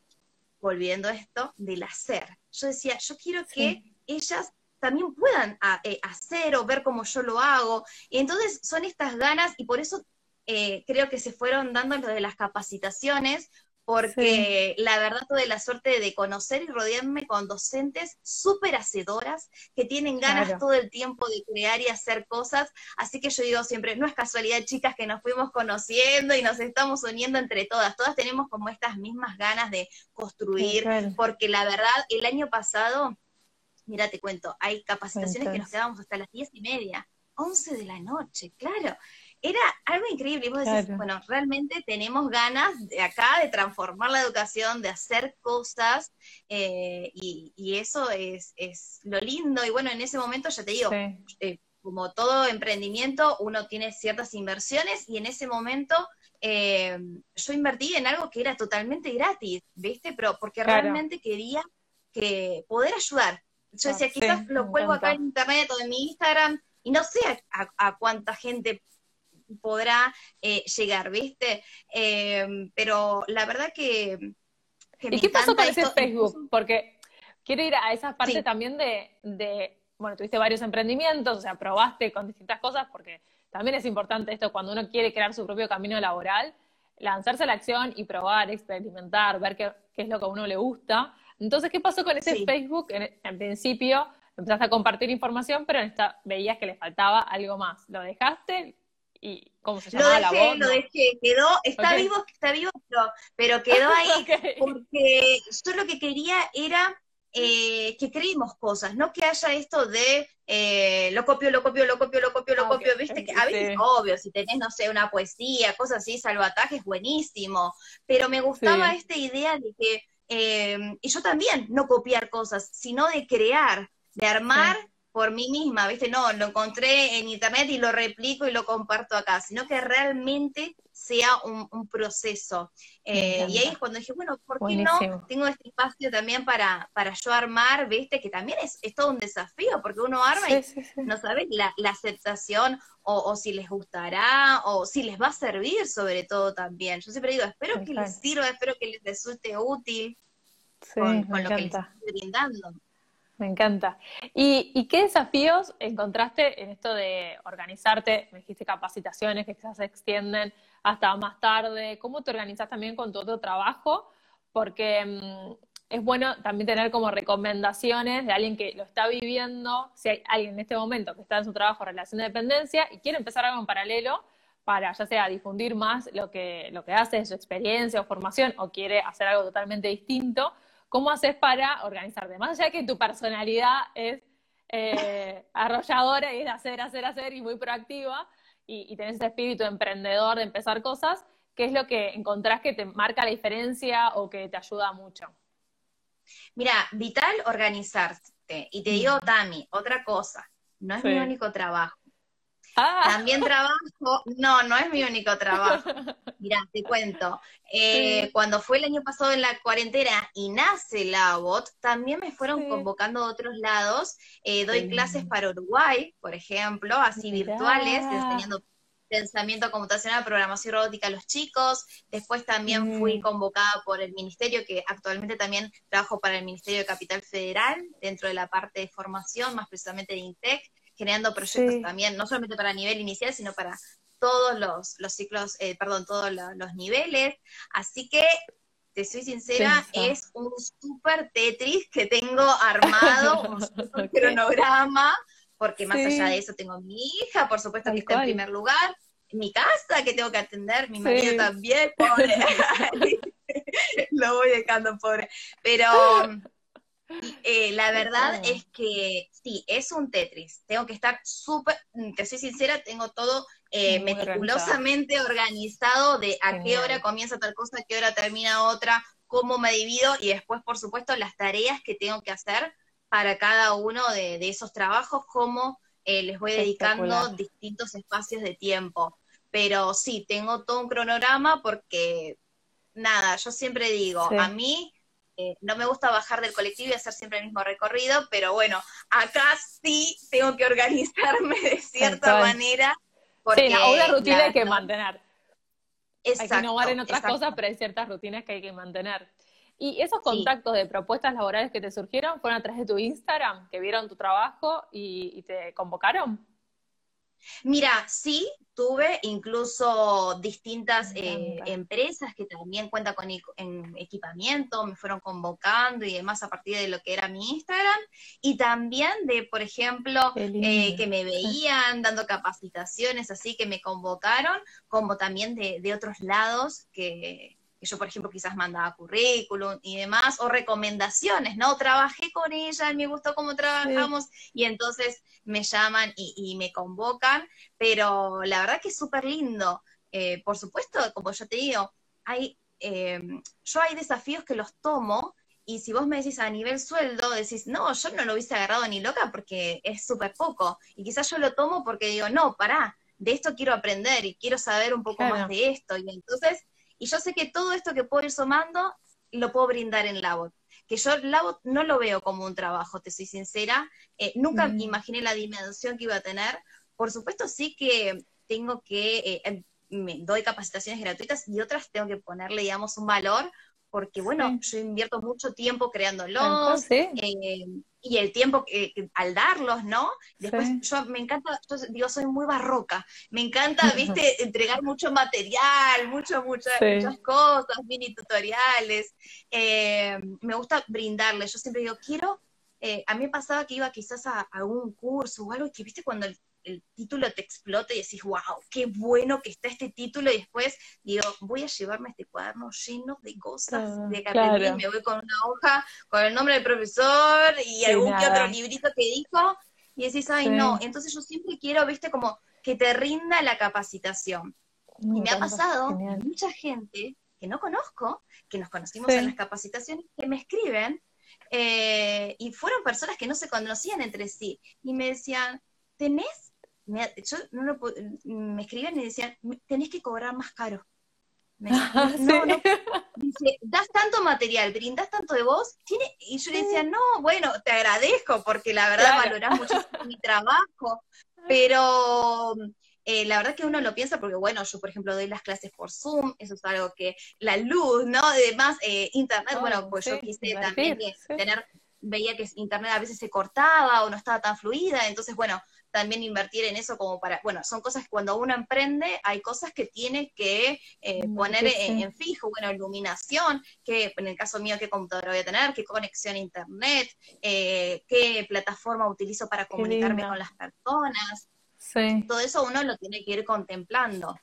volviendo a esto, del hacer, yo decía, yo quiero que ellas también puedan eh, hacer o ver cómo yo lo hago. Y entonces son estas ganas y por eso eh, creo que se fueron dando lo de las capacitaciones, porque la verdad tuve la suerte de conocer y rodearme con docentes súper hacedoras que tienen ganas todo el tiempo de crear y hacer cosas, así que yo digo siempre, no es casualidad chicas que nos fuimos conociendo y nos estamos uniendo entre todas, todas tenemos como estas mismas ganas de construir, porque la verdad el año pasado, mira te cuento, hay capacitaciones que nos quedábamos hasta las diez y media, once de la noche, claro era algo increíble. Y vos decís, bueno, realmente tenemos ganas de acá de transformar la educación, de hacer cosas, eh, y, eso es, es, lo lindo. Y bueno, en ese momento ya te digo, eh, como todo emprendimiento, uno tiene ciertas inversiones, y en ese momento eh, yo invertí en algo que era totalmente gratis, ¿viste? Pero porque realmente quería que poder ayudar. Yo decía, quizás lo cuelgo acá en internet o en mi Instagram, y no sé a cuánta gente podrá eh, llegar, ¿viste? Eh, pero la verdad que... ¿Y qué pasó con ese Facebook? Porque quiero ir a esa parte también de, de, bueno, tuviste varios emprendimientos, o sea, probaste con distintas cosas, porque también es importante esto cuando uno quiere crear su propio camino laboral, lanzarse a la acción y probar, experimentar, ver qué, qué es lo que a uno le gusta. Entonces, ¿qué pasó con ese Facebook? En, en, principio empezaste a compartir información, pero esta, veías que le faltaba algo más. ¿Lo dejaste? Y cómo se llama lo dejé, Lo dejé, quedó, está vivo, está vivo, pero, quedó ahí porque yo lo que quería era eh, que creímos cosas, no que haya esto de eh, lo copio, lo copio, lo copio, lo copio, lo copio, viste, que a veces obvio, si tenés, no sé, una poesía, cosas así, salvataje es buenísimo, pero me gustaba esta idea de que, eh, y yo también, no copiar cosas, sino de crear, de armar por mí misma, ¿viste? No, lo encontré en internet y lo replico y lo comparto acá, sino que realmente sea un, proceso. Eh, y ahí es cuando dije, bueno, ¿por qué no? Tengo este espacio también para, para yo armar, ¿viste? Que también es, todo un desafío, porque uno arma y no sabes la, aceptación o, si les gustará o si les va a servir sobre todo también. Yo siempre digo, espero que les sirva, espero que les resulte útil con, con lo que les estoy brindando. Me encanta. ¿Y, qué desafíos encontraste en esto de organizarte? Me dijiste capacitaciones que quizás se extienden hasta más tarde. ¿Cómo te organizas también con tu otro trabajo? Porque mm, es bueno también tener como recomendaciones de alguien que lo está viviendo, si hay alguien en este momento que está en su trabajo relación de dependencia y quiere empezar algo en paralelo para ya sea difundir más lo que, lo que hace, su experiencia o formación, o quiere hacer algo totalmente distinto ¿Cómo haces para organizarte? Más allá de que tu personalidad es eh, arrolladora y es hacer, hacer, hacer y muy proactiva y, y tenés ese espíritu emprendedor de empezar cosas, ¿qué es lo que encontrás que te marca la diferencia o que te ayuda mucho? Mira, vital organizarte. Y te digo, Tami, otra cosa, no es mi único trabajo. Ah. También trabajo, no, no es mi único trabajo. Mira, te cuento. Eh, cuando fue el año pasado en la cuarentena y nace la bot, también me fueron convocando a otros lados. Eh, doy clases para Uruguay, por ejemplo, así virtuales, enseñando pensamiento computacional, programación robótica a los chicos. Después también fui convocada por el ministerio, que actualmente también trabajo para el Ministerio de Capital Federal, dentro de la parte de formación, más precisamente de INTEC generando proyectos también, no solamente para nivel inicial, sino para todos los, ciclos, eh, perdón, todos los, niveles. Así que, te soy sincera, es un super Tetris que tengo armado, un super cronograma, porque más allá de eso tengo mi hija, por supuesto que está en primer lugar, mi casa que tengo que atender, mi marido también, pobre. Lo voy dejando pobre. Pero eh, la verdad es que sí, es un Tetris. Tengo que estar súper, mm, te soy sincera, tengo todo eh, meticulosamente organizado. de a qué hora comienza tal cosa, a qué hora termina otra, cómo me divido y después, por supuesto, las tareas que tengo que hacer para cada uno de, esos trabajos, cómo eh, les voy dedicando distintos espacios de tiempo. Pero sí, tengo todo un cronograma porque, nada, yo siempre digo, a mí eh, no me gusta bajar del colectivo y hacer siempre el mismo recorrido, pero bueno, acá sí tengo que organizarme de cierta manera. Porque sí, una rutina hay que mantener. Exacto, hay que innovar en otras cosas, pero hay ciertas rutinas que hay que mantener. ¿Y esos contactos de propuestas laborales que te surgieron fueron a través de tu Instagram, que vieron tu trabajo y te convocaron? Mira, sí, tuve incluso distintas eh, empresas que también cuentan con equipamiento, me fueron convocando y demás a partir de lo que era mi Instagram, y también de, por ejemplo, eh, que me veían dando capacitaciones, así que me convocaron, como también de, de otros lados que, que yo, por ejemplo, quizás mandaba currículum y demás, o recomendaciones, ¿no? Trabajé con ella, me gustó cómo trabajamos, y entonces me llaman y, me convocan, pero la verdad que es súper lindo. Eh, por supuesto, como yo te digo, hay, eh, yo hay desafíos que los tomo, y si vos me decís a nivel sueldo, decís, no, yo no lo hubiese agarrado ni loca porque es súper poco, y quizás yo lo tomo porque digo, no, pará, de esto quiero aprender y quiero saber un poco más de esto, y entonces y yo sé que todo esto que puedo ir sumando lo puedo brindar en Labot. Que yo Labot no lo veo como un trabajo, te soy sincera. Eh, nunca mm. imaginé la dimensión que iba a tener. Por supuesto, sí que tengo que, eh, em, me doy capacitaciones gratuitas y otras tengo que ponerle, digamos, un valor, porque bueno, yo invierto mucho tiempo creándolos, eh, y el tiempo que, al darlos, ¿no? Después yo me encanta, yo digo, soy muy barroca, me encanta, viste, entregar mucho material, mucho, muchas cosas, mini tutoriales, eh, me gusta brindarles, yo siempre digo, quiero, eh, a mí me pasaba que iba quizás a, a algún curso o algo, y que viste cuando el el título te explota y decís, wow, qué bueno que está este título, y después digo, voy a llevarme este cuaderno lleno de cosas de que me voy con una hoja con el nombre del profesor y algún que otro librito que dijo, y decís, ay, no, entonces yo siempre quiero, viste, como que te rinda la capacitación. y me ha pasado mucha gente que no conozco, que nos conocimos en las capacitaciones, que me escriben, eh, y fueron personas que no se conocían entre sí, y me decían, ¿tenés me, yo no me escribían y decían, tenés que cobrar más caro. Ah, no, no, dice, das tanto material, brindas tanto de vos, tiene, y yo le decía, no, bueno, te agradezco porque la verdad valorás mucho mi trabajo, pero eh, la verdad que uno lo piensa porque, bueno, yo por ejemplo doy las clases por Zoom, eso es algo que la luz, ¿no? Además, eh, Internet, bueno, pues yo quise también tener, veía que Internet a veces se cortaba o no estaba tan fluida, entonces, bueno, también invertir en eso como para, bueno, son cosas que cuando uno emprende hay cosas que tiene que eh, poner en, fijo, bueno, iluminación, que en el caso mío qué computadora voy a tener, qué conexión a internet, eh, qué plataforma utilizo para comunicarme con las personas. Sí. Todo eso uno lo tiene que ir contemplando.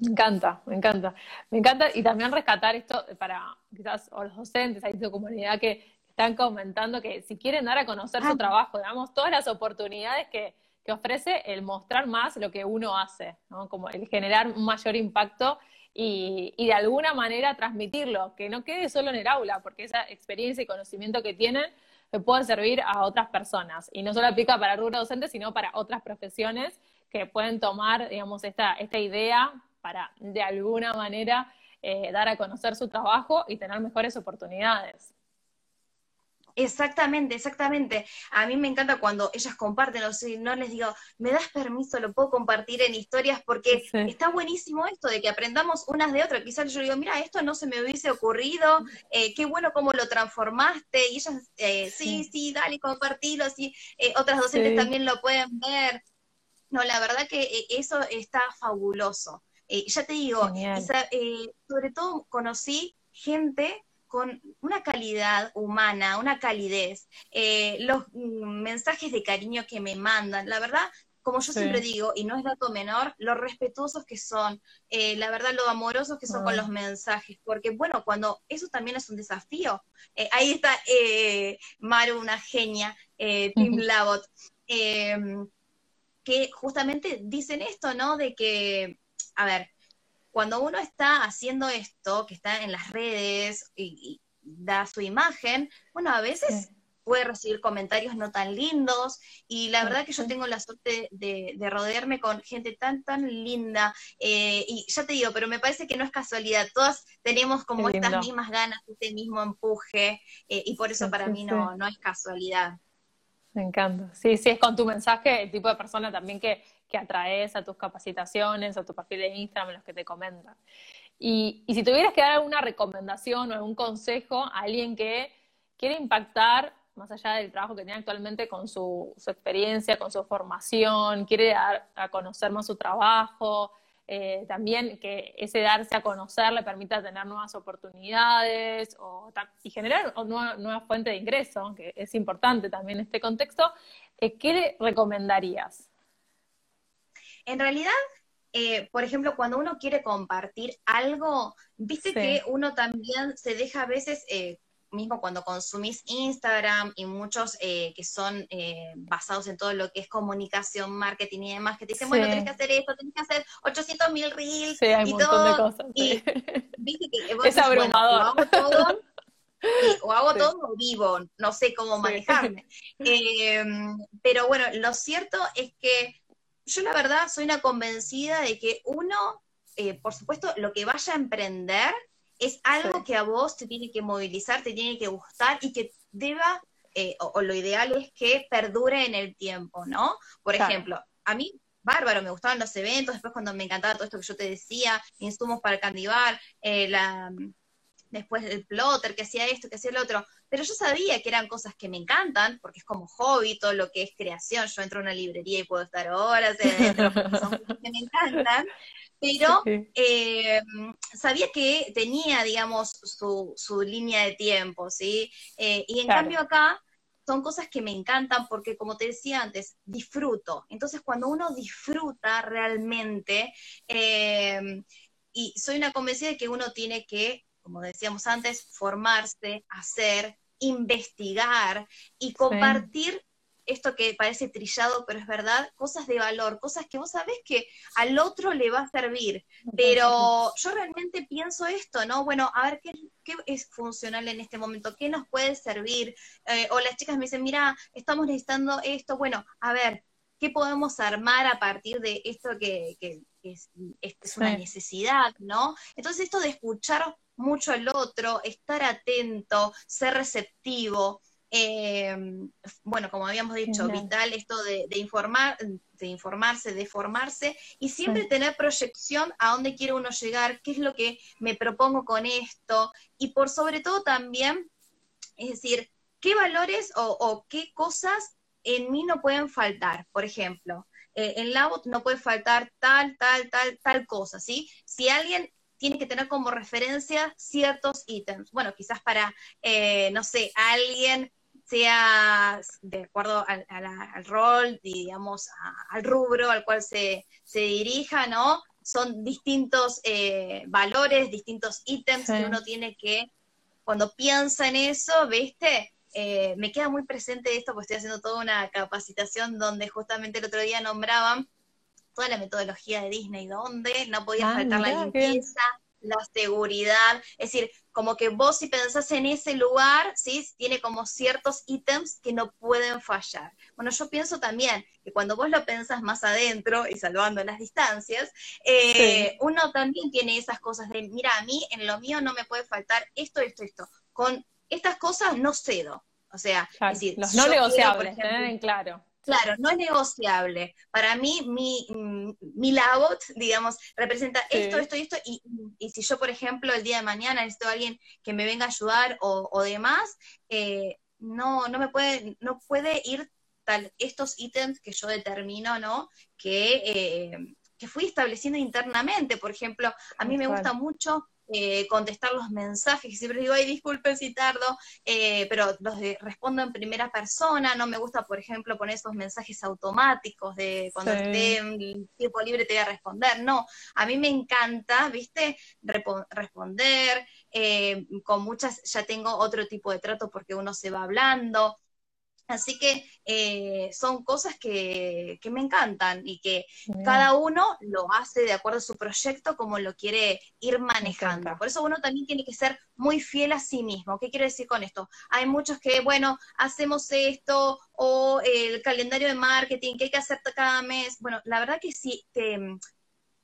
Me encanta, me encanta. Me encanta y también rescatar esto para quizás o los docentes, hay tu comunidad que están comentando que si quieren dar a conocer su ah. trabajo, digamos, todas las oportunidades que, que, ofrece el mostrar más lo que uno hace, ¿no? Como el generar un mayor impacto y, y, de alguna manera transmitirlo, que no quede solo en el aula, porque esa experiencia y conocimiento que tienen le puede servir a otras personas. Y no solo aplica para el rubro docente, sino para otras profesiones que pueden tomar, digamos, esta, esta idea para de alguna manera eh, dar a conocer su trabajo y tener mejores oportunidades. Exactamente, exactamente. A mí me encanta cuando ellas comparten, o sea, no les digo, me das permiso, lo puedo compartir en historias, porque está buenísimo esto de que aprendamos unas de otras. Quizás yo digo, mira, esto no se me hubiese ocurrido, eh, qué bueno cómo lo transformaste, y ellas, eh, sí, sí, dale, compartilo, sí, eh, otras docentes también lo pueden ver. No, la verdad que eso está fabuloso. ya te digo, sobre todo conocí gente con una calidad humana, una calidez, eh, los mm, mensajes de cariño que me mandan, la verdad, como yo siempre digo, y no es dato menor, lo respetuosos que son, eh, la verdad, lo amorosos que son con los mensajes, porque bueno, cuando eso también es un desafío, eh, ahí está Maru, una genia, Tim Labot, que justamente dicen esto, ¿no? De que, a ver, cuando uno está haciendo esto, que está en las redes y, da su imagen, bueno, a veces puede recibir comentarios no tan lindos y la verdad que yo tengo la suerte de, rodearme con gente tan, tan linda eh, y ya te digo, pero me parece que no es casualidad, todas tenemos como estas mismas ganas, este mismo empuje eh, y por eso para mí no, no es casualidad. Me encanta. Sí, sí, es con tu mensaje el tipo de persona también que, que atraes a tus capacitaciones, a tu perfil de Instagram, los que te comentan. Y, y si tuvieras que dar alguna recomendación o algún consejo a alguien que quiere impactar más allá del trabajo que tiene actualmente con su, experiencia, con su formación, quiere dar a conocer más su trabajo, eh, también que ese darse a conocer le permita tener nuevas oportunidades y generar una nueva fuente de ingreso, que es importante también en este contexto, eh, ¿qué le recomendarías? En realidad, eh, por ejemplo, cuando uno quiere compartir algo, viste que uno también se deja a veces mismo cuando consumís Instagram y muchos eh, que son eh, basados en todo lo que es comunicación, marketing y demás, que te dicen, bueno, tenés que hacer esto, tenés que hacer 800 mil reels y todo. Y viste que vos es abrumador. o hago todo, o hago todo vivo, no sé cómo manejarme. Em, pero bueno, lo cierto es que yo la verdad soy una convencida de que uno, eh, por supuesto, lo que vaya a emprender, es algo que a vos te tiene que movilizar, te tiene que gustar y que deba, eh, o, lo ideal es que perdure en el tiempo, ¿no? Por ejemplo, a mí, bárbaro, me gustaban los eventos, después cuando me encantaba todo esto que yo te decía, insumos para candibar, eh, la, después el plotter, que hacía esto, que hacía lo otro, pero yo sabía que eran cosas que me encantan, porque es como hobby, todo lo que es creación, yo entro a una librería y puedo estar horas son cosas que me encantan, pero eh, sabía que tenía, digamos, su, su línea de tiempo, ¿sí? Eh, y en cambio acá son cosas que me encantan porque, como te decía antes, disfruto. Entonces, cuando uno disfruta realmente, eh, y soy una convencida de que uno tiene que, como decíamos antes, formarse, hacer, investigar y compartir esto que parece trillado, pero es verdad, cosas de valor, cosas que vos sabés que al otro le va a servir. Pero yo realmente pienso esto, ¿no? Bueno, a ver qué, es funcional en este momento, qué nos puede servir. Eh, o las chicas me dicen, mira, estamos necesitando esto, bueno, a ver, ¿qué podemos armar a partir de esto que, es, es, una necesidad, ¿no? Entonces esto de escuchar mucho al otro, estar atento, ser receptivo, eh, bueno, como habíamos dicho, vital esto de, informar, de informarse, de formarse y siempre tener proyección a dónde quiere uno llegar, qué es lo que me propongo con esto y por sobre todo también, es decir, qué valores o, qué cosas en mí no pueden faltar. Por ejemplo, eh, en Labot no puede faltar tal, tal, tal, tal cosa, ¿sí? Si alguien tiene que tener como referencia ciertos ítems. Bueno, quizás para, eh, no sé, alguien sea de acuerdo al, rol, digamos, al rubro al cual se, dirija, ¿no? Son distintos eh, valores, distintos ítems que uno tiene que, cuando piensa en eso, ¿viste? Eh, me queda muy presente esto, porque estoy haciendo toda una capacitación donde justamente el otro día nombraban toda la metodología de Disney, donde no podía ah, faltar la limpieza, la seguridad, es decir, como que vos si pensás en ese lugar, ¿sí? Tiene como ciertos ítems que no pueden fallar. Bueno, yo pienso también que cuando vos lo pensás más adentro y salvando las distancias, eh, uno también tiene esas cosas de, mira, a mí en lo mío no me puede faltar esto, esto, esto. Con estas cosas no cedo. O sea, es decir, los no negociables, en claro. Claro, no es negociable. Para mí, mi, mi labot, digamos, representa esto, esto y esto, y, si yo, por ejemplo, el día de mañana necesito a alguien que me venga a ayudar o, demás, eh, no, no me puede, no puede ir tal, estos ítems que yo determino, ¿no? Que, eh, que fui estableciendo internamente. Por ejemplo, a mí me gusta mucho eh, contestar los mensajes, siempre digo, ay, disculpen si tardo, eh, pero los respondo en primera persona, no me gusta, por ejemplo, poner esos mensajes automáticos de cuando esté en tiempo libre te voy a responder, no, a mí me encanta, viste, responder, eh, con muchas ya tengo otro tipo de trato porque uno se va hablando, Así que eh, son cosas que, me encantan y que cada uno lo hace de acuerdo a su proyecto como lo quiere ir manejando. Por eso uno también tiene que ser muy fiel a sí mismo. ¿Qué quiero decir con esto? Hay muchos que, bueno, hacemos esto o el calendario de marketing que hay que hacer cada mes. Bueno, la verdad que si te,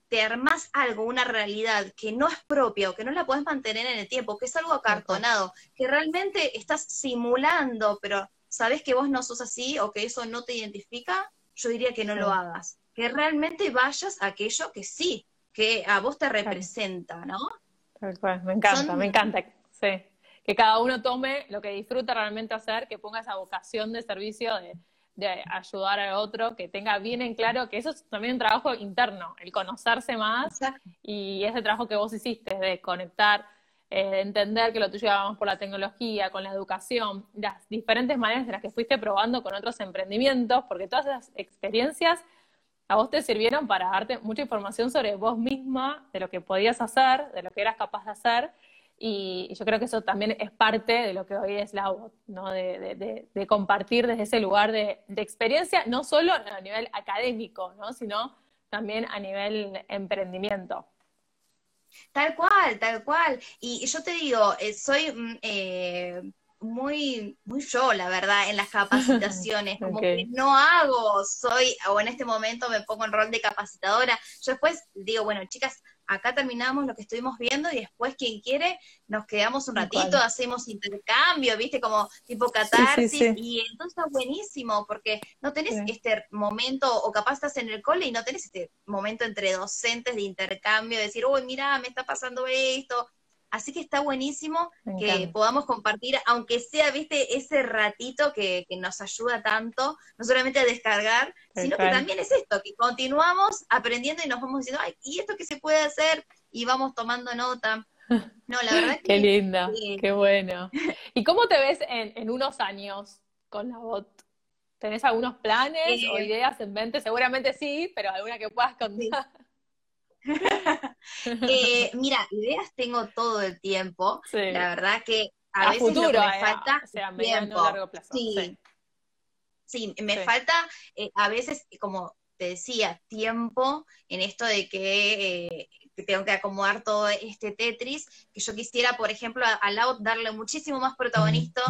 te armas algo, una realidad que no es propia o que no la puedes mantener en el tiempo, que es algo acartonado, que realmente estás simulando, pero sabes que vos no sos así o que eso no te identifica, yo diría que no lo hagas. Que realmente vayas a aquello que sí, que a vos te representa, ¿no? me encanta, me encanta. Sí. Que cada uno tome lo que disfruta realmente hacer, que ponga esa vocación de servicio, de, ayudar al otro, que tenga bien en claro que eso es también un trabajo interno, el conocerse más y ese trabajo que vos hiciste de conectar, eh, de entender que lo tuyo iba por la tecnología, con la educación, las diferentes maneras de las que fuiste probando con otros emprendimientos, porque todas esas experiencias a vos te sirvieron para darte mucha información sobre vos misma, de lo que podías hacer, de lo que eras capaz de hacer. Y, yo creo que eso también es parte de lo que hoy es la ¿no? De, compartir desde ese lugar de, experiencia, no solo a nivel académico, ¿no? sino también a nivel emprendimiento. Tal cual, tal cual. Y, yo te digo, eh, soy mm, eh, muy, muy yo, la verdad, en las capacitaciones, como que no hago, soy, o en este momento me pongo en rol de capacitadora. Yo después digo, bueno, chicas, acá terminamos lo que estuvimos viendo y después quien quiere nos quedamos un ratito, hacemos intercambio, viste, como tipo catarsis, y entonces está buenísimo, porque no tenés este momento, o capaz estás en el cole y no tenés este momento entre docentes de intercambio, de decir, uy, mira, me está pasando esto, Así que está buenísimo que podamos compartir, aunque sea, viste, ese ratito que, nos ayuda tanto, no solamente a descargar, sino que también es esto, que continuamos aprendiendo y nos vamos diciendo, ay, ¿y esto qué se puede hacer? Y vamos tomando nota. No, la verdad que... qué linda, qué bueno. ¿Y cómo te ves en, unos años con la bot? ¿Tenés algunos planes o eh, ideas en mente? Seguramente sí, pero alguna que puedas contar. Eh, mira, ideas tengo todo el tiempo. La verdad que a, veces me eh, falta tiempo. largo plazo. Sí. sí. me falta eh, a veces, como te decía, tiempo en esto de que, tengo que acomodar todo este Tetris, que yo quisiera, por ejemplo, a, Laut darle muchísimo más protagonismo,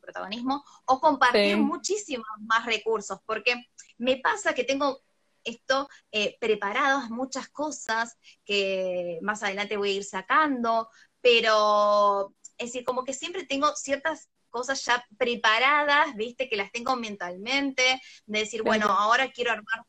protagonismo o compartir muchísimos más recursos, porque me pasa que tengo esto eh, preparados muchas cosas que más adelante voy a ir sacando, pero es decir, como que siempre tengo ciertas cosas ya preparadas, viste, que las tengo mentalmente, de decir, bueno, ahora quiero armar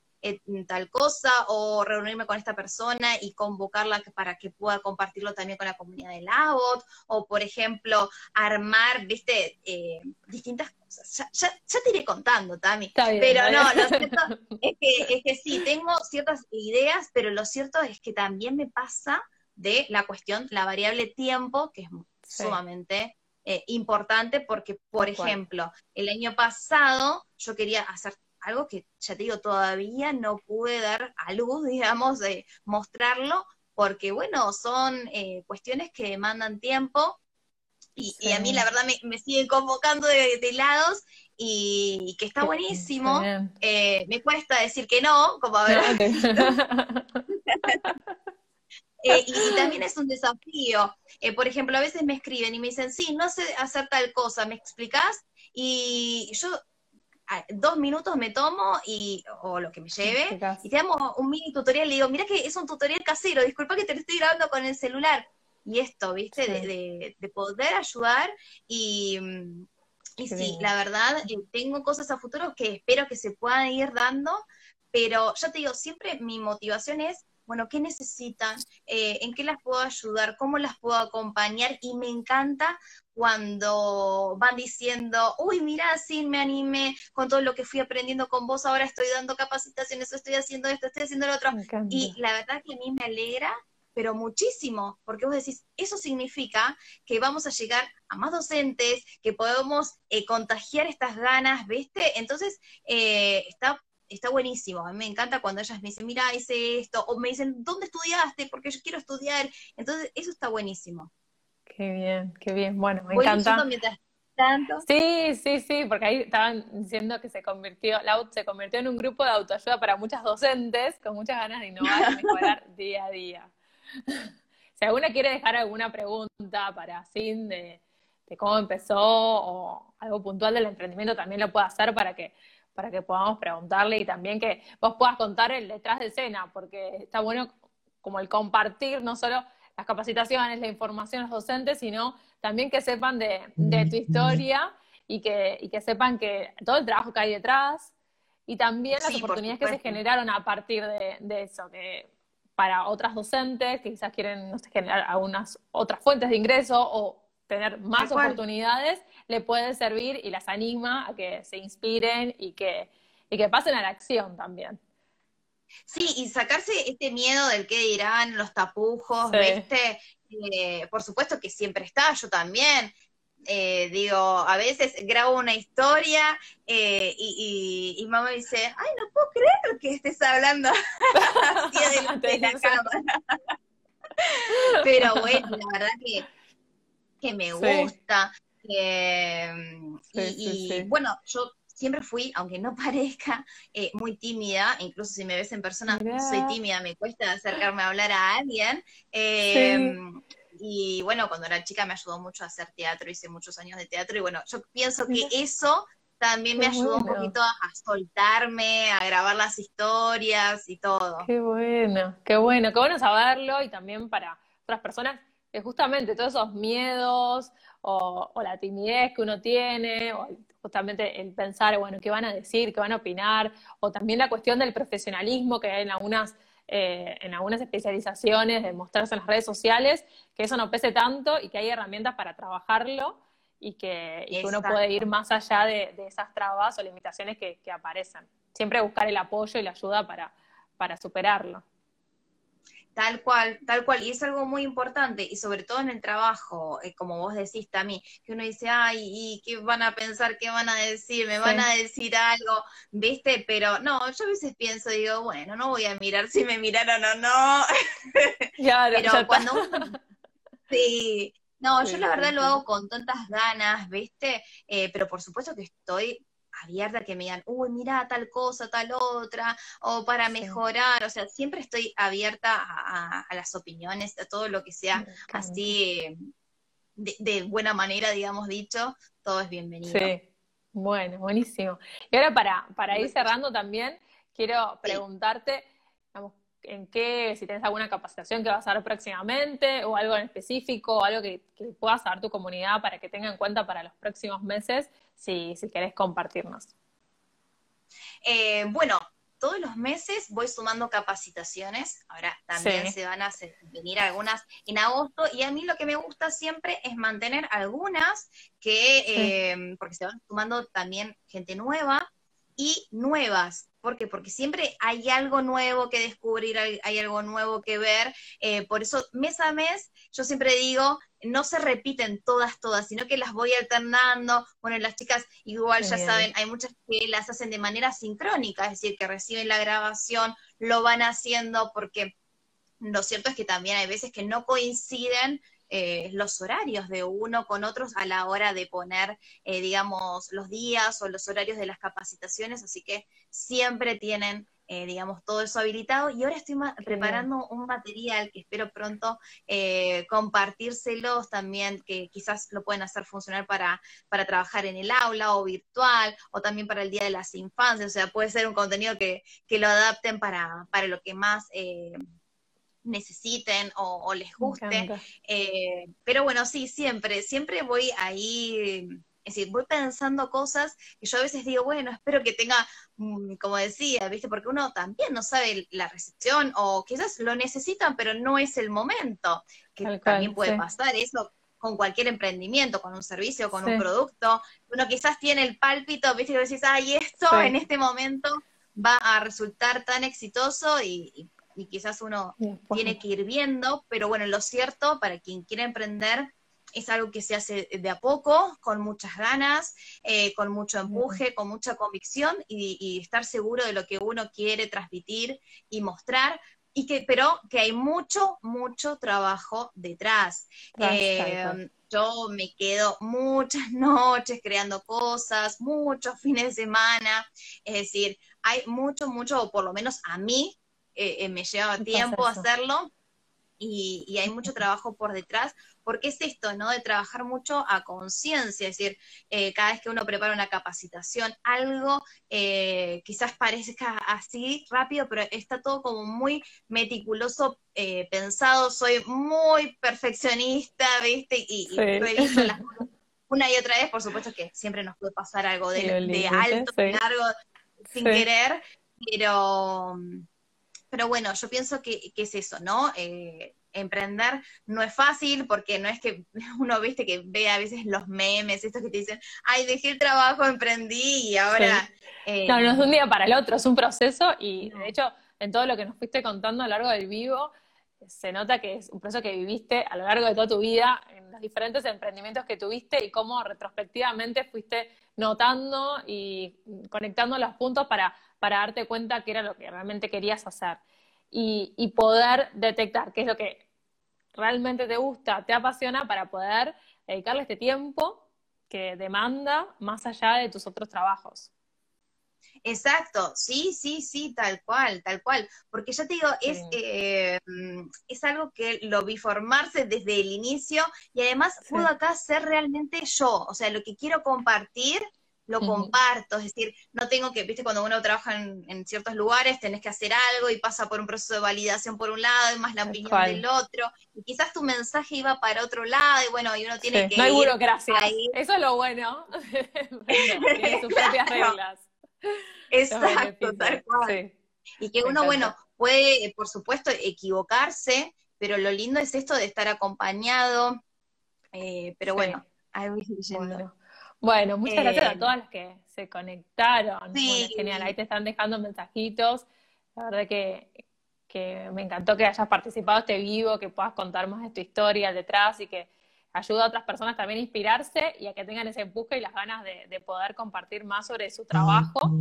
tal cosa o reunirme con esta persona y convocarla para que pueda compartirlo también con la comunidad de Labot o por ejemplo armar, viste, eh, distintas cosas. Ya, te iré contando, Tami. pero no, lo cierto es que, es que sí, tengo ciertas ideas, pero lo cierto es que también me pasa de la cuestión, la variable tiempo, que es sumamente eh, importante porque, por ejemplo, el año pasado yo quería hacer algo que ya te digo, todavía no pude dar a luz, digamos, de mostrarlo, porque bueno, son eh, cuestiones que demandan tiempo y, a mí la verdad me, siguen convocando de, lados y, que está buenísimo. Eh, me cuesta decir que no, como a ver. Eh, y, también es un desafío. por ejemplo, a veces me escriben y me dicen, sí, no sé hacer tal cosa, ¿me explicás? Y yo dos minutos me tomo y, o lo que me lleve, y te damos un mini tutorial, le digo, mira que es un tutorial casero, disculpa que te lo estoy grabando con el celular. Y esto, ¿viste? De, de, poder ayudar y, y sí, la verdad, eh, tengo cosas a futuro que espero que se puedan ir dando, pero ya te digo, siempre mi motivación es bueno, ¿qué necesitan? Eh, ¿En qué las puedo ayudar? ¿Cómo las puedo acompañar? Y me encanta cuando van diciendo, uy, mira, sí, me animé con todo lo que fui aprendiendo con vos, ahora estoy dando capacitaciones, estoy haciendo esto, estoy haciendo lo otro. Y la verdad que a mí me alegra, pero muchísimo, porque vos decís, eso significa que vamos a llegar a más docentes, que podemos eh, contagiar estas ganas, ¿viste? Entonces, eh, está está buenísimo. A mí me encanta cuando ellas me dicen, mira, hice esto, o me dicen, ¿dónde estudiaste? Porque yo quiero estudiar. Entonces, eso está buenísimo. Qué bien, qué bien. Bueno, me encanta. Tanto. Sí, sí, sí, porque ahí estaban diciendo que se convirtió, la se convirtió en un grupo de autoayuda para muchas docentes con muchas ganas de innovar y mejorar día a día. si alguna quiere dejar alguna pregunta para Sin de, de cómo empezó o algo puntual del emprendimiento, también lo puede hacer para que para que podamos preguntarle y también que vos puedas contar el detrás de escena, porque está bueno como el compartir no solo las capacitaciones, la información a los docentes, sino también que sepan de, tu historia y que, y que sepan que todo el trabajo que hay detrás y también las oportunidades que se generaron a partir de, eso, que para otras docentes que quizás quieren no sé, generar algunas otras fuentes de ingreso o tener más oportunidades, le puede servir y las anima a que se inspiren y que, y que pasen a la acción también. Sí, y sacarse este miedo del qué dirán, los tapujos, ¿viste? Eh, por supuesto que siempre está, yo también. Eh, digo, a veces grabo una historia eh, y, y, mamá dice, ay, no puedo creer que estés hablando así de, la cámara. Pero bueno, la verdad que, que me gusta. Y, bueno, yo siempre fui, aunque no parezca, eh, muy tímida, incluso si me ves en persona, soy tímida, me cuesta acercarme a hablar a alguien. Em, y bueno, cuando era chica me ayudó mucho a hacer teatro, hice muchos años de teatro y bueno, yo pienso que eso también me ayudó un poquito a, soltarme, a grabar las historias y todo. Qué bueno, qué bueno, qué bueno saberlo y también para otras personas que justamente todos esos miedos o, o la timidez que uno tiene o justamente el pensar, bueno, qué van a decir, qué van a opinar, o también la cuestión del profesionalismo que hay en algunas, eh, en algunas especializaciones, de mostrarse en las redes sociales, que eso no pese tanto y que hay herramientas para trabajarlo y que, uno puede ir más allá de, esas trabas o limitaciones que, que, aparecen. Siempre buscar el apoyo y la ayuda para, para superarlo. Tal cual, tal cual. Y es algo muy importante, y sobre todo en el trabajo, eh, como vos decís también, que uno dice, ay, ¿y qué van a pensar? ¿Qué van a decir? ¿Me van a decir algo? ¿Viste? Pero no, yo a veces pienso, digo, bueno, no voy a mirar si me miraron o no. Pero cuando Sí, no, yo la verdad lo hago con tantas ganas, ¿viste? Eh, pero por supuesto que estoy abierta que me digan, uy, mira tal cosa, tal otra, o para mejorar, o sea, siempre estoy abierta a, las opiniones, a todo lo que sea así de, buena manera, digamos dicho, todo es bienvenido. Sí, bueno, buenísimo. Y ahora para, para ir cerrando también, quiero preguntarte, en qué, si tienes alguna capacitación que vas a dar próximamente o algo en específico, o algo que, puedas dar tu comunidad para que tenga en cuenta para los próximos meses, si, si querés compartirnos. Eh, bueno, todos los meses voy sumando capacitaciones, ahora también se van a venir algunas en agosto, y a mí lo que me gusta siempre es mantener algunas que, eh, porque se van sumando también gente nueva y nuevas, ¿Por qué? Porque siempre hay algo nuevo que descubrir, hay, algo nuevo que ver. Eh, por eso, mes a mes, yo siempre digo, no se repiten todas, todas, sino que las voy alternando. Bueno, las chicas igual ya saben, hay muchas que las hacen de manera sincrónica, es decir, que reciben la grabación, lo van haciendo porque lo cierto es que también hay veces que no coinciden eh, los horarios de uno con otros a la hora de poner, eh, digamos, los días o los horarios de las capacitaciones, así que siempre tienen, eh, digamos, todo eso habilitado. Y ahora estoy preparando un material que espero pronto compartírselos también, que quizás lo pueden hacer funcionar para, para trabajar en el aula o virtual, o también para el Día de las Infancias, o sea, puede ser un contenido que, que lo adapten para, para lo que más necesiten o, les guste. Eh, pero bueno, sí, siempre, siempre voy ahí, es decir, voy pensando cosas que yo a veces digo, bueno, espero que tenga, mm, como decía, ¿viste? Porque uno también no sabe la recepción o quizás lo necesitan, pero no es el momento, que también puede pasar eso con cualquier emprendimiento, con un servicio, con un producto. Uno quizás tiene el pálpito, ¿viste? Y decís, ay, esto en este momento va a resultar tan exitoso y y quizás uno tiene que ir viendo, pero bueno, lo cierto, para quien quiera emprender, es algo que se hace de a poco, con muchas ganas, eh, con mucho empuje, con mucha convicción y, estar seguro de lo que uno quiere transmitir y mostrar, y que, pero que hay mucho, mucho trabajo detrás. Eh, yo me quedo muchas noches creando cosas, muchos fines de semana, es decir, hay mucho, mucho, o por lo menos a mí, eh, eh, me lleva tiempo hacerlo y, hay mucho trabajo por detrás, porque es esto, ¿no? De trabajar mucho a conciencia, es decir, eh, cada vez que uno prepara una capacitación, algo quizás parezca así rápido, pero está todo como muy meticuloso pensado, soy muy perfeccionista, ¿viste? Y, reviso las cosas una y otra vez, por supuesto que siempre nos puede pasar algo de, alto, de largo, sin querer, pero pero bueno, yo pienso que, es eso, ¿no? Eh, emprender no es fácil porque no es que uno, viste, que ve a veces los memes, estos que te dicen, ay, dejé el trabajo, emprendí y ahora... Eh, no, no es de un día para el otro, es un proceso y de hecho en todo lo que nos fuiste contando a lo largo del vivo, se nota que es un proceso que viviste a lo largo de toda tu vida en los diferentes emprendimientos que tuviste y cómo retrospectivamente fuiste notando y conectando los puntos para, para darte cuenta que era lo que realmente querías hacer. Y, y, poder detectar qué es lo que realmente te gusta, te apasiona para poder dedicarle este tiempo que demanda más allá de tus otros trabajos. Exacto, sí, sí, sí, tal cual, tal cual. Porque ya te digo, es, eh, es algo que lo vi formarse desde el inicio y además puedo acá ser realmente yo, o sea, lo que quiero compartir, lo comparto, es decir, no tengo que, viste, cuando uno trabaja en, ciertos lugares, tenés que hacer algo y pasa por un proceso de validación por un lado y más la opinión del otro, y quizás tu mensaje iba para otro lado y bueno, y uno tiene que... No hay burocracia, eso es lo bueno, tiene sus propias reglas. Exacto, tal cual. Y que uno, bueno, puede, por supuesto, equivocarse, pero lo lindo es esto de estar acompañado. Eh, pero bueno, ahí voy bueno. Muchas gracias a eh, todas las que se conectaron. genial, ahí te están dejando mensajitos. La verdad que, que me encantó que hayas participado este vivo, que puedas contar más de tu historia detrás y que ayuda a otras personas también a inspirarse y a que tengan ese empuje y las ganas de, poder compartir más sobre su trabajo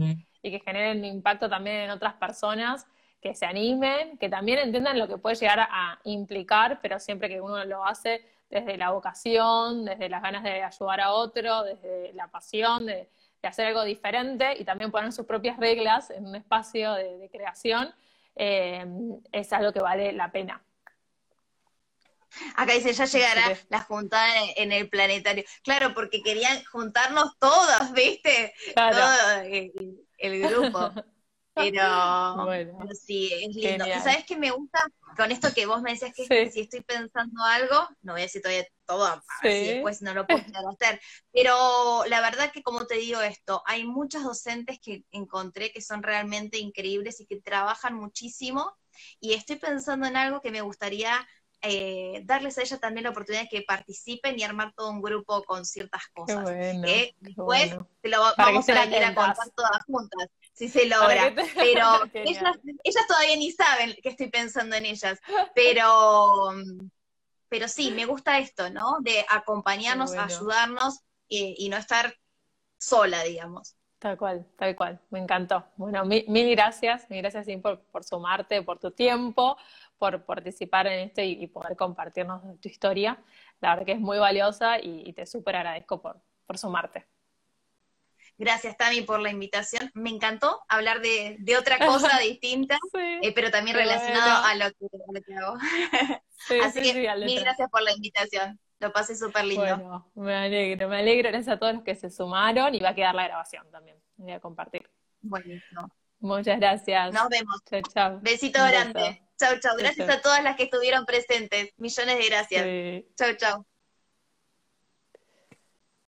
y que generen impacto también en otras personas, que se animen, que también entiendan lo que puede llegar a implicar, pero siempre que uno lo hace desde la vocación, desde las ganas de ayudar a otro, desde la pasión de, hacer algo diferente y también poner sus propias reglas en un espacio de, creación, eh, es algo que vale la pena. Acá dice, ya llegará la juntada en, el planetario. Claro, porque querían juntarnos todos, ¿viste? Todo el, grupo. Pero, sí, es lindo. ¿Y sabes qué me gusta? Con esto que vos me decías que si estoy pensando algo, no voy a decir todavía todo, a después no lo puedo hacer. Pero la verdad que como te digo esto, hay muchas docentes que encontré que son realmente increíbles y que trabajan muchísimo. Y estoy pensando en algo que me gustaría eh, darles a ella también la oportunidad de que participen y armar todo un grupo con ciertas cosas. Eh, después lo vamos a venir a contar todas juntas, si se logra. Pero ellas, ellas, todavía ni saben que estoy pensando en ellas. Pero, pero sí, me gusta esto, ¿no? De acompañarnos, ayudarnos y no estar sola, digamos. Tal cual, tal cual, me encantó. Bueno, mil, gracias, mil gracias por, por, sumarte, por tu tiempo, por participar en esto y, poder compartirnos tu historia. La verdad que es muy valiosa y, te súper agradezco por, por sumarte. Gracias, Tami, por la invitación. Me encantó hablar de, de otra cosa distinta, eh, pero también relacionado a, lo que, hago. Así que mil gracias por la invitación. Lo pasé súper lindo. Bueno, me alegro, me alegro. Gracias a todos los que se sumaron y va a quedar la grabación también. Voy a compartir. Buenísimo. Muchas gracias. Nos vemos. Chao, chao. Besito grande. Chao, chao. Gracias a todas las que estuvieron presentes. Millones de gracias. Chao, chao.